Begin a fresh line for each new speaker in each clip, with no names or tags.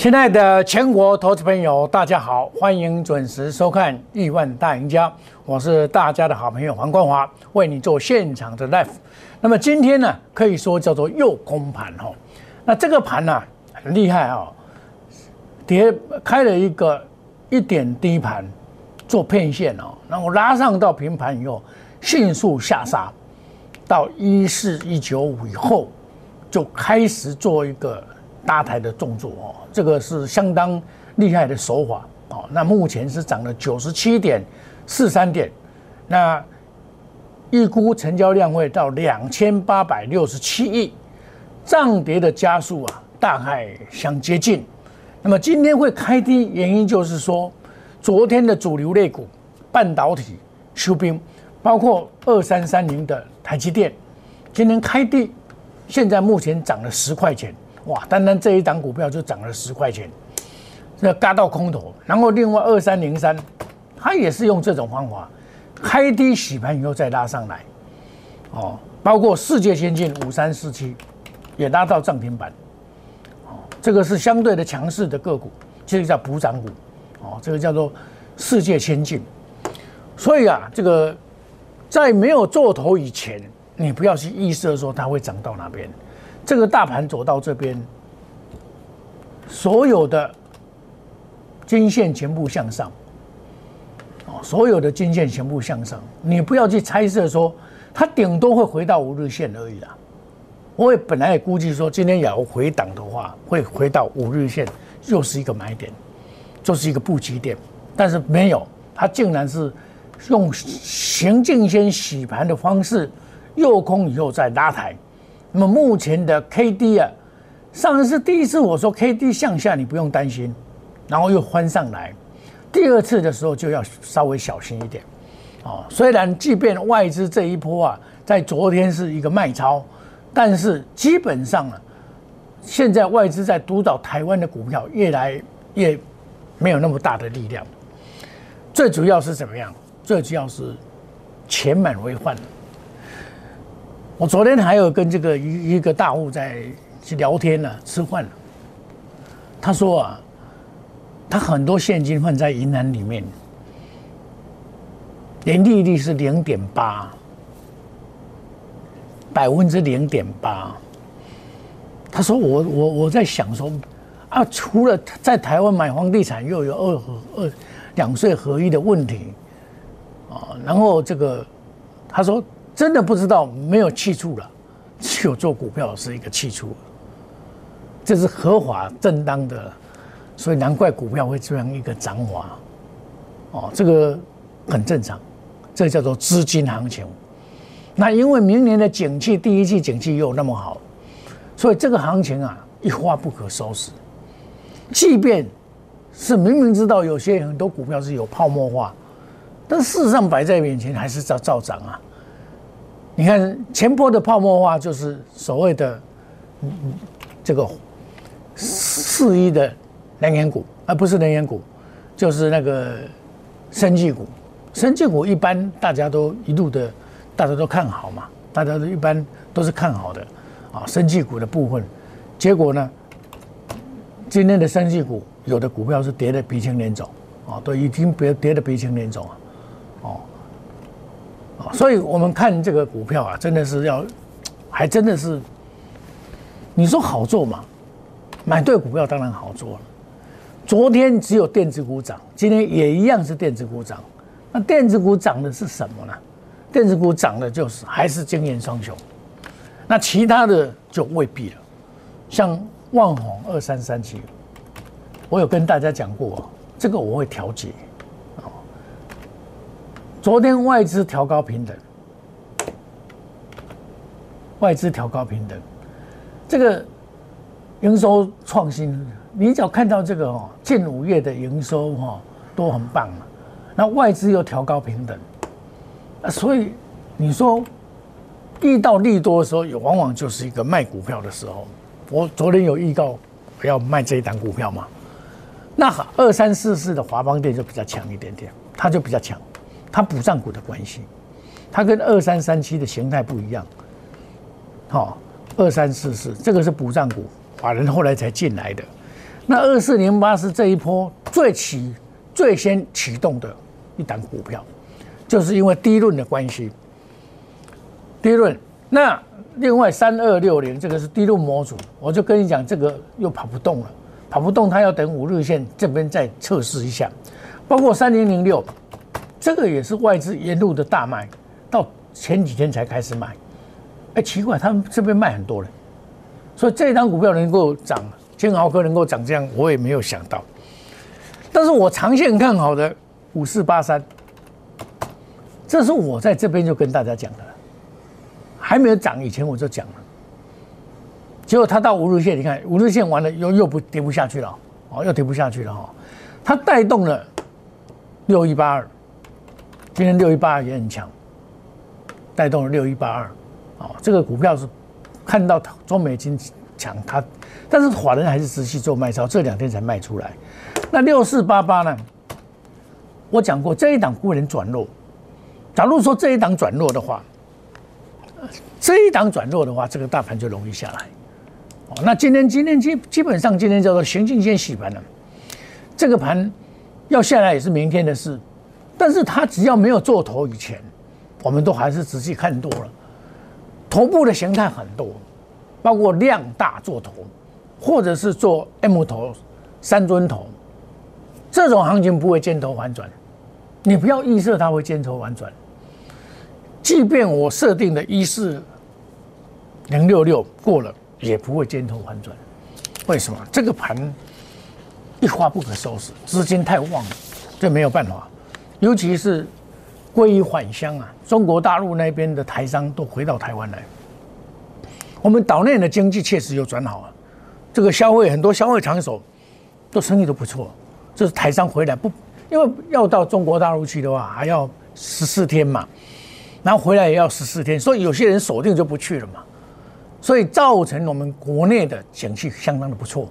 亲爱的全国投资朋友，大家好，欢迎准时收看《亿万大赢家》，我是大家的好朋友黄冠华，为你做现场的 live。那么今天呢，可以说叫做又空盘哈。那这个盘呢，很厉害啊，跌开了一个一点低盘，做片线哦，然后拉上到平盘以后，迅速下杀到一四一九五以后，就开始做一个。搭台的动作哦，这个是相当厉害的手法哦。那目前是涨了九十七点四三点，那预估成交量会到两千八百六十七亿，涨跌的加速啊，大概相接近。那么今天会开低，原因就是说，昨天的主流类股半导体休兵，包括二三三零的台积电，今天开低，现在目前涨了十块钱。哇，单单这一档股票就涨了十块钱，这嘎到空头。然后另外二三零三，它也是用这种方法，开低洗盘以后再拉上来。哦，包括世界先进五三四七，也拉到涨停板。哦，这个是相对的强势的个股，这个叫补涨股。哦，这个叫做世界先进。所以啊，这个在没有做头以前，你不要去预设说它会涨到哪边。这个大盘走到这边，所有的均线全部向上，哦，所有的均线全部向上，你不要去猜测说它顶多会回到五日线而已啦。我也本来也估计说今天要回档的话，会回到五日线，又是一个买点，就是一个布局点，但是没有，它竟然是用行进先洗盘的方式，诱空以后再拉抬。那么目前的 K D 啊，上一次第一次我说 K D 向下你不用担心，然后又翻上来，第二次的时候就要稍微小心一点，哦，虽然即便外资这一波啊，在昨天是一个卖超，但是基本上啊，现在外资在主导台湾的股票越来越没有那么大的力量，最主要是怎么样？最主要是钱满为患。我昨天还有跟这个一一个大户在去聊天呢，吃饭。他说啊，他很多现金放在银行里面，年利率是零点八，百分之零点八。他说我我我在想说啊，除了在台湾买房地产又有二合二两税合一的问题啊，然后这个他说。真的不知道，没有气出了，只有做股票是一个气出，这是合法正当的，所以难怪股票会这样一个涨法，哦，这个很正常，这叫做资金行情。那因为明年的景气，第一季景气又那么好，所以这个行情啊，一发不可收拾。即便是明明知道有些很多股票是有泡沫化，但事实上摆在眼前还是照照涨啊。你看前波的泡沫化就是所谓的这个四一的能源股，而不是能源股，就是那个生技股。生技股一般大家都一路的，大家都看好嘛，大家都一般都是看好的啊。生技股的部分，结果呢，今天的生技股有的股票是跌的鼻青脸肿啊，都已经别跌的鼻青脸肿啊，哦。所以，我们看这个股票啊，真的是要，还真的是，你说好做吗？买对股票当然好做了。昨天只有电子股涨，今天也一样是电子股涨。那电子股涨的是什么呢？电子股涨的就是还是经验双雄。那其他的就未必了。像万宏二三三七，我有跟大家讲过，这个我会调节。昨天外资调高平等，外资调高平等，这个营收创新，你只要看到这个哦，近五月的营收哈都很棒嘛，那外资又调高平等，啊，所以你说遇到利多的时候，也往往就是一个卖股票的时候。我昨天有预告要卖这一档股票嘛，那二三四四的华邦电就比较强一点点，它就比较强。它补涨股的关系，它跟二三三七的形态不一样。好，二三四四这个是补涨股，法人后来才进来的。那二四零八是这一波最起最先启动的一档股票，就是因为低论的关系。低论，那另外三二六零这个是低论模组，我就跟你讲，这个又跑不动了，跑不动，它要等五日线这边再测试一下。包括三零零六，这个也是外资沿路的大卖，到前几天才开始卖。哎，奇怪，他们这边卖很多了，所以这张股票能够涨。金豪科能够涨这样，我也没有想到。但是我长线看好的五四八三，这是我在这边就跟大家讲的，还没有涨以前我就讲了。结果它到五日线，你看五日线完了又又不跌不下去了，哦，又跌不下去了哈。它带动了六一八二，今天六一八二也很强，带动了六一八二，啊，这个股票是看到中美金强它。但是法人还是持续做卖超，这两天才卖出来。那六四八八呢？我讲过这一档不能转弱。假如说这一档转弱的话，这一档转弱的话，这个大盘就容易下来。哦，那今天今天基基本上今天叫做行进先洗盘了。这个盘要下来也是明天的事。但是它只要没有做头以前，我们都还是仔细看多了。头部的形态很多，包括量大做头。或者是做 M 头、三尊头，这种行情不会尖头反转，你不要预设它会尖头反转。即便我设定的一四零六六过了，也不会尖头反转。为什么？这个盘一发不可收拾，资金太旺了，这没有办法。尤其是归于返乡啊，中国大陆那边的台商都回到台湾来，我们岛内的经济确实又转好啊。这个消费很多消费场所都生意都不错，这是台商回来不，因为要到中国大陆去的话还要十四天嘛，然后回来也要十四天，所以有些人锁定就不去了嘛，所以造成我们国内的景气相当的不错。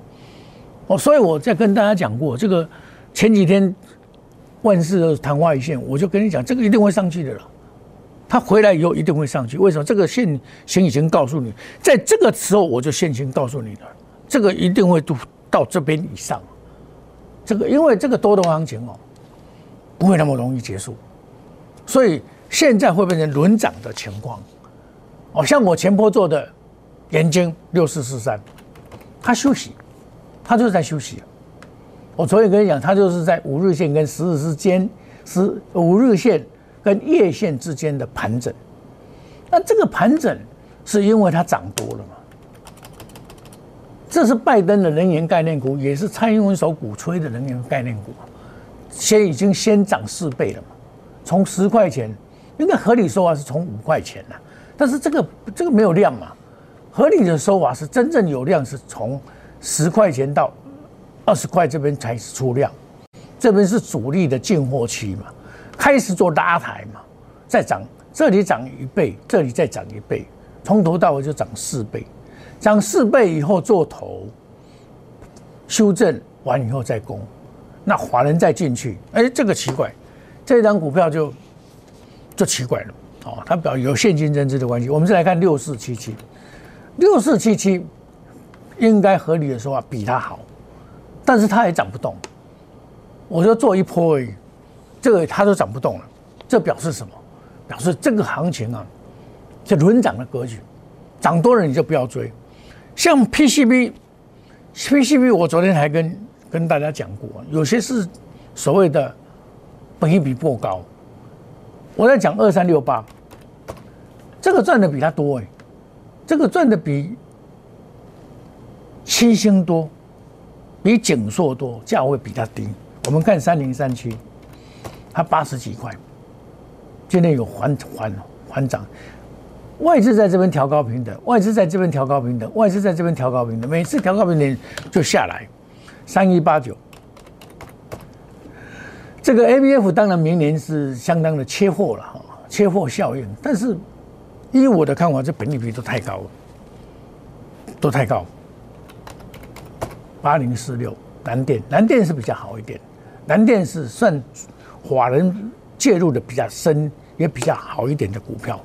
哦，所以我在跟大家讲过，这个前几天万事昙花一现，我就跟你讲，这个一定会上去的了。他回来以后一定会上去，为什么？这个现行已经告诉你，在这个时候我就现行告诉你了。这个一定会都到这边以上，这个因为这个多头行情哦，不会那么容易结束，所以现在会变成轮涨的情况。哦，像我前波做的眼睛六四四三，它休息，它就是在休息。我昨天跟你讲，它就是在五日线跟十日之间，十五日线跟月线之间的盘整。那这个盘整是因为它涨多了嘛？这是拜登的能源概念股，也是蔡英文所鼓吹的能源概念股，先已经先涨四倍了嘛，从十块钱，应该合理说法是从五块钱了，但是这个这个没有量嘛，合理的说法是真正有量是从十块钱到二十块这边才是出量，这边是主力的进货期嘛，开始做拉抬嘛，再涨，这里涨一倍，这里再涨一倍，从头到尾就涨四倍。涨四倍以后做头，修正完以后再攻，那华人再进去，哎，这个奇怪，这张股票就就奇怪了哦，它表有现金增资的关系。我们再来看六四七七，六四七七应该合理的说法比它好，但是它也涨不动。我说做一波而已，这个它都涨不动了，这表示什么？表示这个行情啊，这轮涨的格局，涨多了你就不要追。像 PCB，PCB 我昨天还跟跟大家讲过，有些是所谓的本一比过高。我在讲二三六八，这个赚的比它多哎，这个赚的比七星多，比景硕多，价位比它低。我们看三零三七，它八十几块，今天有缓缓缓涨。外资在这边调高平等，外资在这边调高平等，外资在这边调高平等，每次调高平等就下来，三一八九。这个 A B F 当然明年是相当的缺货了哈，缺货效应。但是依我的看法，这本利比都太高了，都太高。八零四六南电，南电是比较好一点，南电是算华人介入的比较深，也比较好一点的股票。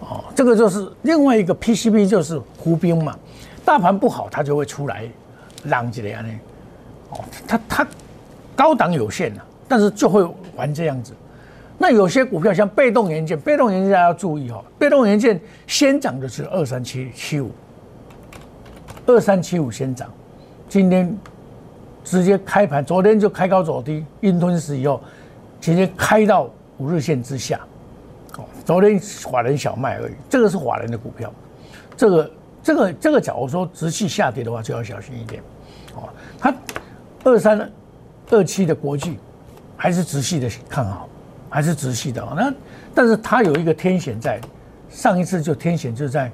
哦，这个就是另外一个 PCB，就是胡兵嘛。大盘不好，它就会出来，浪起来呢。哦，它它高档有限啊，但是就会玩这样子。那有些股票像被动元件，被动元件大家要注意哦，被动元件先涨的是二三七七五，二三七五先涨，今天直接开盘，昨天就开高走低，阴吞时以后，直接开到五日线之下。哦，昨天法人小卖而已，这个是法人的股票，这个这个这个假如说直系下跌的话，就要小心一点。哦，它二三二七的国际还是直系的看好。还是直系的啊，那但是它有一个天险在，上一次就天险就在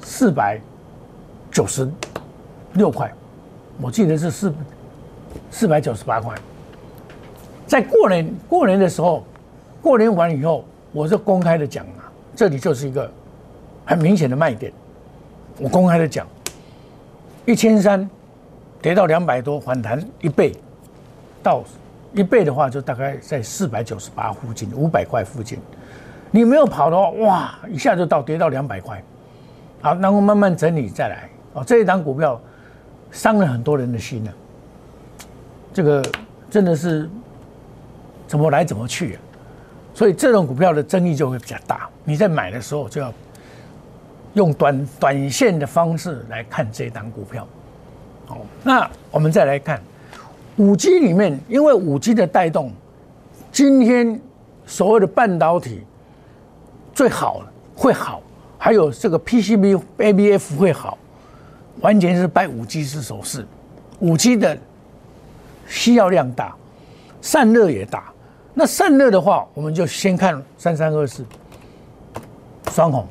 四百九十六块，我记得是四四百九十八块，在过年过年的时候，过年完以后，我就公开的讲啊，这里就是一个很明显的卖点，我公开的讲，一千三跌到两百多，反弹一倍到。一倍的话，就大概在四百九十八附近，五百块附近。你没有跑的话，哇，一下就到跌到两百块。好，然后慢慢整理再来。哦，这一档股票伤了很多人的心呢。这个真的是怎么来怎么去啊？所以这种股票的争议就会比较大。你在买的时候就要用短短线的方式来看这档股票。好，那我们再来看。五 G 里面，因为五 G 的带动，今天所谓的半导体最好会好，还有这个 PCB、ABF 会好，完全是拜五 G 之手势。五 G 的需要量大，散热也大。那散热的话，我们就先看三三二四双红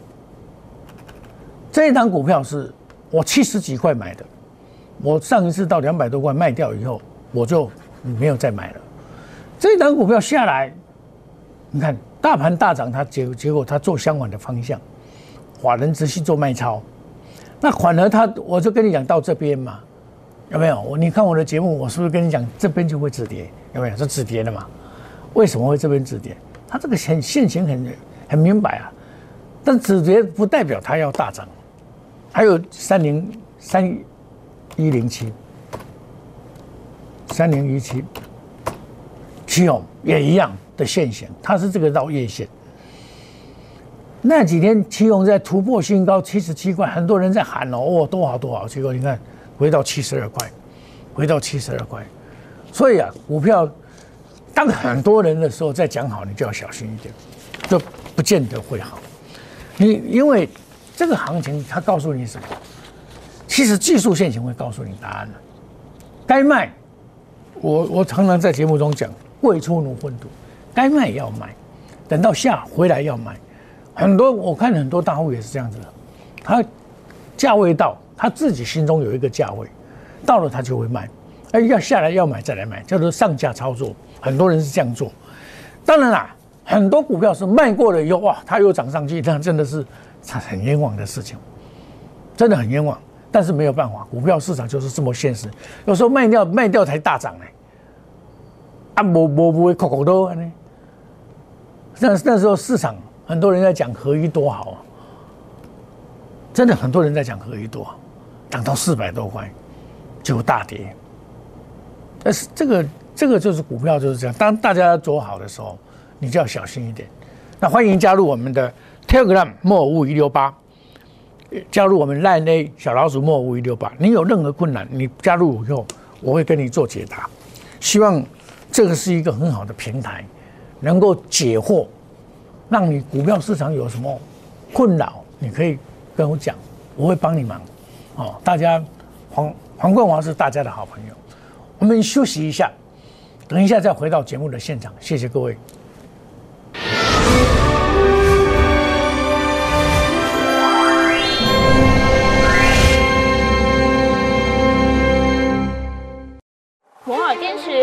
这一档股票是我七十几块买的，我上一次到两百多块卖掉以后。我就没有再买了。这一档股票下来，你看大盘大涨，它结结果它做相反的方向，法人直系做卖超，那反而他我就跟你讲到这边嘛，有没有？我你看我的节目，我是不是跟你讲这边就会止跌？有没有？是止跌的嘛？为什么会这边止跌？它这个很现行很很明白啊，但止跌不代表它要大涨。还有三零三一零七。三零一七，七勇也一样的现象，它是这个绕月线。那几天七勇在突破新高七十七块，很多人在喊哦，哦多好多好，结果你看回到七十二块，回到七十二块。所以啊，股票当很多人的时候再讲好，你就要小心一点，就不见得会好。你因为这个行情，它告诉你什么？其实技术线型会告诉你答案了，该卖。我我常常在节目中讲，未出奴混土，该卖也要卖，等到下回来要买。很多我看很多大户也是这样子的，他价位到，他自己心中有一个价位，到了他就会卖，哎，要下来要买再来买，叫做上架操作。很多人是这样做。当然啦，很多股票是卖过了以后，哇，它又涨上去，那真的是很冤枉的事情，真的很冤枉。但是没有办法，股票市场就是这么现实。有时候卖掉卖掉才大涨呢，啊，不不不会口口多呢。那那时候市场很多人在讲合一多好啊，真的很多人在讲合一多，涨到四百多块就大跌。但是这个这个就是股票就是这样，当大家走好的时候，你就要小心一点。那欢迎加入我们的 Telegram 莫五一六八。加入我们 Line A 小老鼠莫五一六八，你有任何困难，你加入以后，我会跟你做解答。希望这个是一个很好的平台，能够解惑，让你股票市场有什么困扰，你可以跟我讲，我会帮你忙。哦，大家黄黄冠华是大家的好朋友，我们休息一下，等一下再回到节目的现场。谢谢各位。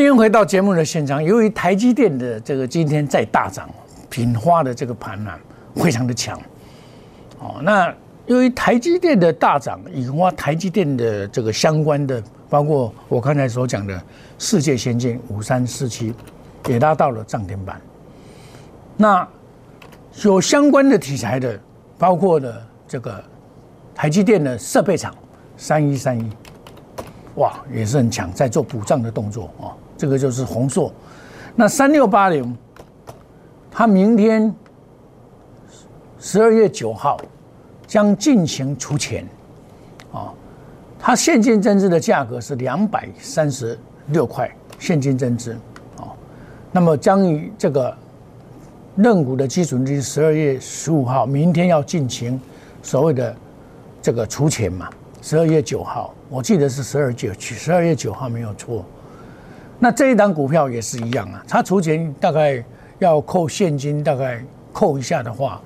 欢迎回到节目的现场。由于台积电的这个今天在大涨，品花的这个盘呢非常的强。哦，那由于台积电的大涨，引发台积电的这个相关的，包括我刚才所讲的世界先进五三四七，也拉到了涨停板。那有相关的题材的，包括的这个台积电的设备厂三一三一，哇，也是很强，在做补涨的动作啊。这个就是宏硕，那三六八零，它明天十二月九号将进行除钱，啊，它现金增资的价格是两百三十六块现金增资，啊，那么将以这个认股的基准日十二月十五号，明天要进行所谓的这个除钱嘛，十二月九号，我记得是十二九十二月九号没有错。那这一档股票也是一样啊，它除钱大概要扣现金，大概扣一下的话，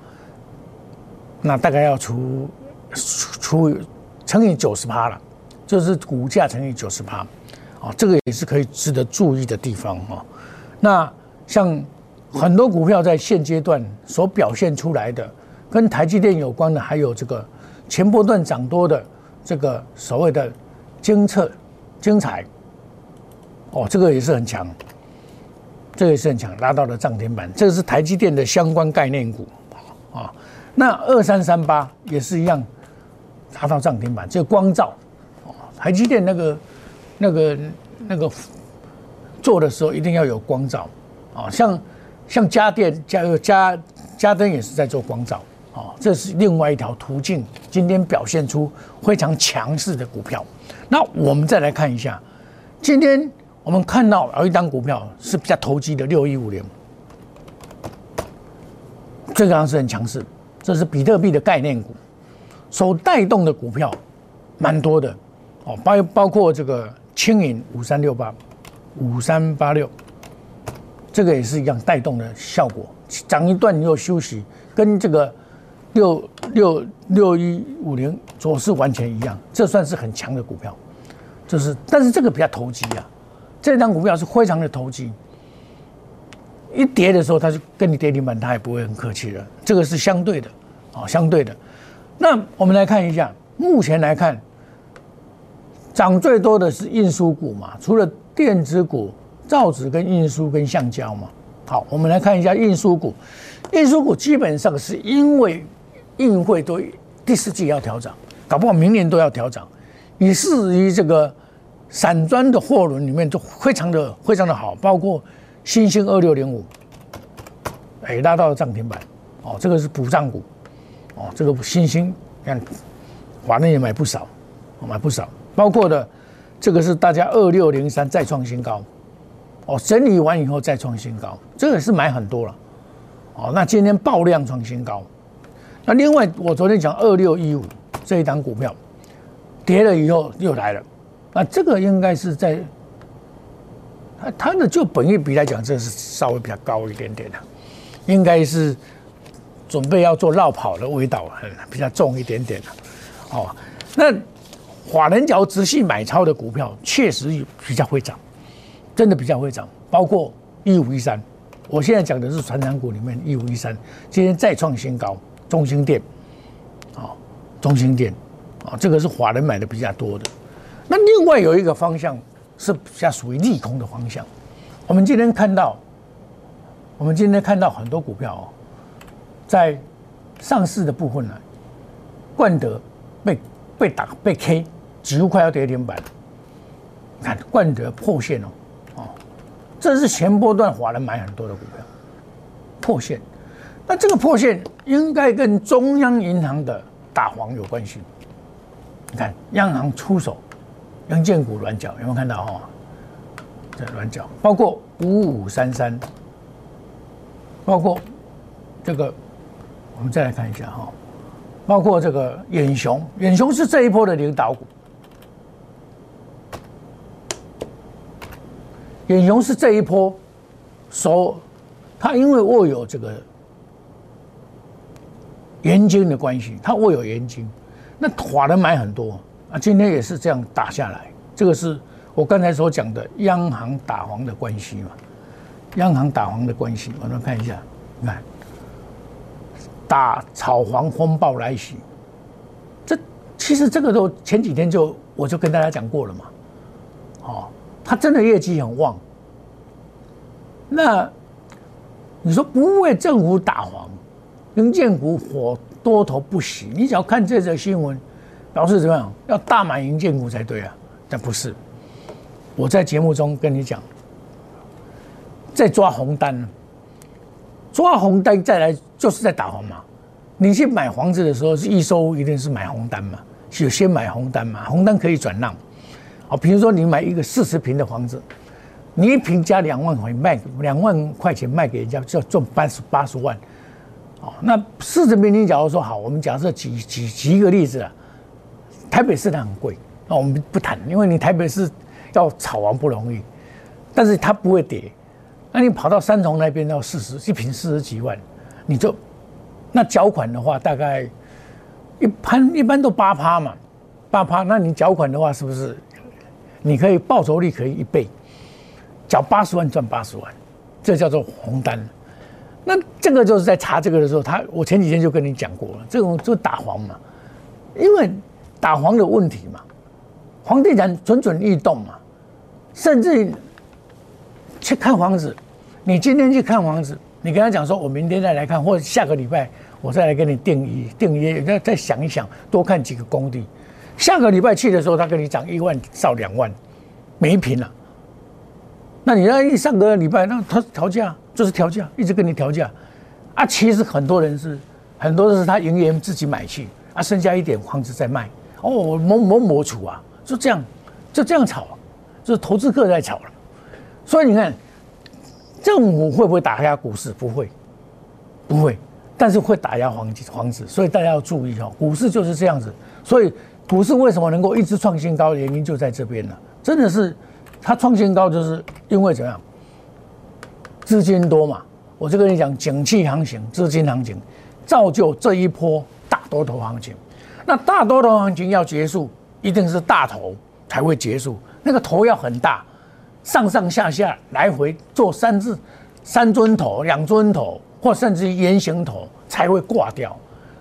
那大概要除除乘以九十趴了，就是股价乘以九十趴，啊，这个也是可以值得注意的地方哦。那像很多股票在现阶段所表现出来的，跟台积电有关的，还有这个前波段涨多的这个所谓的精测精彩。哦，这个也是很强，这个也是很强，拉到了涨停板。这个是台积电的相关概念股啊。那二三三八也是一样，拉到涨停板。这个光照，哦，台积电那个那个那个做的时候一定要有光照啊。像像家电家家家灯也是在做光照啊。这是另外一条途径，今天表现出非常强势的股票。那我们再来看一下今天。我们看到有一张股票是比较投机的，六一五零，这个是很强势，这是比特币的概念股，所带动的股票蛮多的哦，包包括这个轻盈五三六八、五三八六，这个也是一样带动的效果，涨一段又休息，跟这个六六六一五零走势完全一样，这算是很强的股票，就是但是这个比较投机啊。这张股票是非常的投机，一跌的时候，它就跟你跌停板，它也不会很客气的。这个是相对的，啊，相对的。那我们来看一下，目前来看，涨最多的是运输股嘛，除了电子股、造纸跟运输跟橡胶嘛。好，我们来看一下运输股，运输股基本上是因为运会都第四季要调整，搞不好明年都要调整，以至于这个。散装的货轮里面都非常的非常的好，包括新兴二六零五，哎拉到了涨停板，哦，这个是补涨股，哦，这个新兴看，华人也买不少，买不少，包括的这个是大家二六零三再创新高，哦，整理完以后再创新高，这个是买很多了，哦，那今天爆量创新高，那另外我昨天讲二六一五这一档股票，跌了以后又来了。那这个应该是在，它它的就本益比来讲，这是稍微比较高一点点的，应该是准备要做绕跑的味道很，比较重一点点的。哦，那法人角仔细买超的股票，确实比较会涨，真的比较会涨，包括一五一三，我现在讲的是传长股里面一五一三，今天再创新高，中兴电，啊，中兴电，啊，这个是华人买的比较多的。那另外有一个方向是比较属于利空的方向。我们今天看到，我们今天看到很多股票哦，在上市的部分呢，冠德被被打被 K，几乎快要跌停板。看冠德破线哦，哦，这是前波段华人买很多的股票破线。那这个破线应该跟中央银行的打黄有关系。你看央行出手，阳建股软脚有没有看到哈？这软脚，包括五五三三，包括这个，我们再来看一下哈，包括这个远雄，远雄是这一波的领导股，远雄是这一波，所它因为握有这个元金的关系，它握有元金，那法人买很多今天也是这样打下来，这个是。我刚才所讲的央行打黄的关系嘛，央行打黄的关系，我们看一下，你看，打炒黄风暴来袭，这其实这个都前几天就我就跟大家讲过了嘛，哦，他真的业绩很旺，那你说不为政府打黄，银建股火多头不喜，你只要看这则新闻，表示怎么样？要大买银建股才对啊，但不是。我在节目中跟你讲，在抓红单，抓红单再来就是在打黄嘛。你去买房子的时候，是一收一定是买红单嘛，就先买红单嘛。红单可以转让，好，比如说你买一个四十平的房子，你一平加两万块卖两万块钱卖给人家，就要赚八十八十万。哦，那四十平你假如说好，我们假设举举举一个例子啊，台北市场很贵，那我们不谈，因为你台北市。要炒完不容易，但是它不会跌。那你跑到三重那边要四十一平四十几万，你就那缴款的话，大概一般一般都八趴嘛，八趴。那你缴款的话，是不是你可以报酬率可以一倍？缴八十万赚八十万，这叫做红单。那这个就是在查这个的时候，他我前几天就跟你讲过了，这种就打黄嘛，因为打黄的问题嘛，房地产蠢蠢欲动嘛。甚至去看房子，你今天去看房子，你跟他讲说，我明天再来看，或者下个礼拜我再来给你定一定约，再再想一想，多看几个工地。下个礼拜去的时候，他跟你涨一万到两万，每一平啊。那你那一上个礼拜，那他调价就是调价，一直跟你调价啊。其实很多人是很多是他营业自己买去啊，剩下一点房子在卖哦，某某某处啊，就这样就这样炒。就是投资客在炒了，所以你看，政府会不会打压股市？不会，不会，但是会打压黄金、黄子，所以大家要注意哦。股市就是这样子，所以股市为什么能够一直创新高？原因就在这边了。真的是，它创新高就是因为怎样？资金多嘛。我就跟你讲，景气行情、资金行情，造就这一波大多头行情。那大多头行情要结束，一定是大头才会结束。那个头要很大，上上下下来回做三次，三尊头、两尊头，或甚至于圆形头才会挂掉。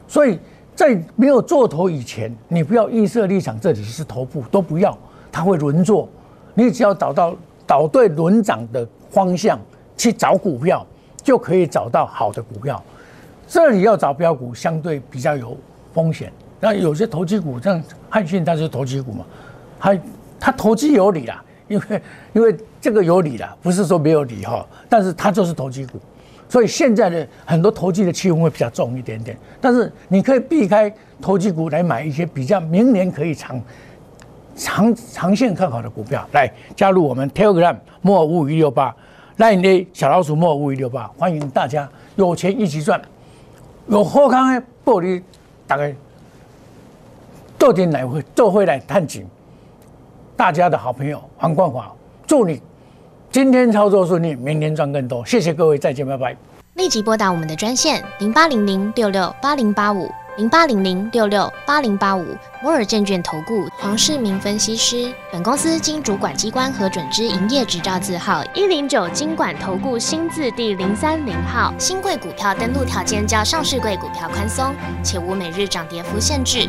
所以在没有做头以前，你不要预设立场，这里是头部都不要，它会轮做。你只要找到找对轮涨的方向去找股票，就可以找到好的股票。这里要找标股，相对比较有风险。那有些投机股，像汉信，它是投机股嘛，它。它投机有理啦，因为因为这个有理啦，不是说没有理哈，但是它就是投机股，所以现在的很多投机的气氛会比较重一点点。但是你可以避开投机股来买一些比较明年可以长长长线看好的股票，来加入我们 Telegram 莫五一六八，Line 小老鼠莫五一六八，欢迎大家有钱一起赚，有好康的玻璃大概到底来会做回来探景。大家的好朋友黄冠华，祝你今天操作顺利，明天赚更多。谢谢各位，再见，拜拜。
立即拨打我们的专线零八零零六六八零八五零八零零六六八零八五摩尔证券投顾黄世明分析师。本公司经主管机关核准之营业执照字号一零九金管投顾新字第零三零号。新贵股票登录条件较上市贵股票宽松，且无每日涨跌幅限制。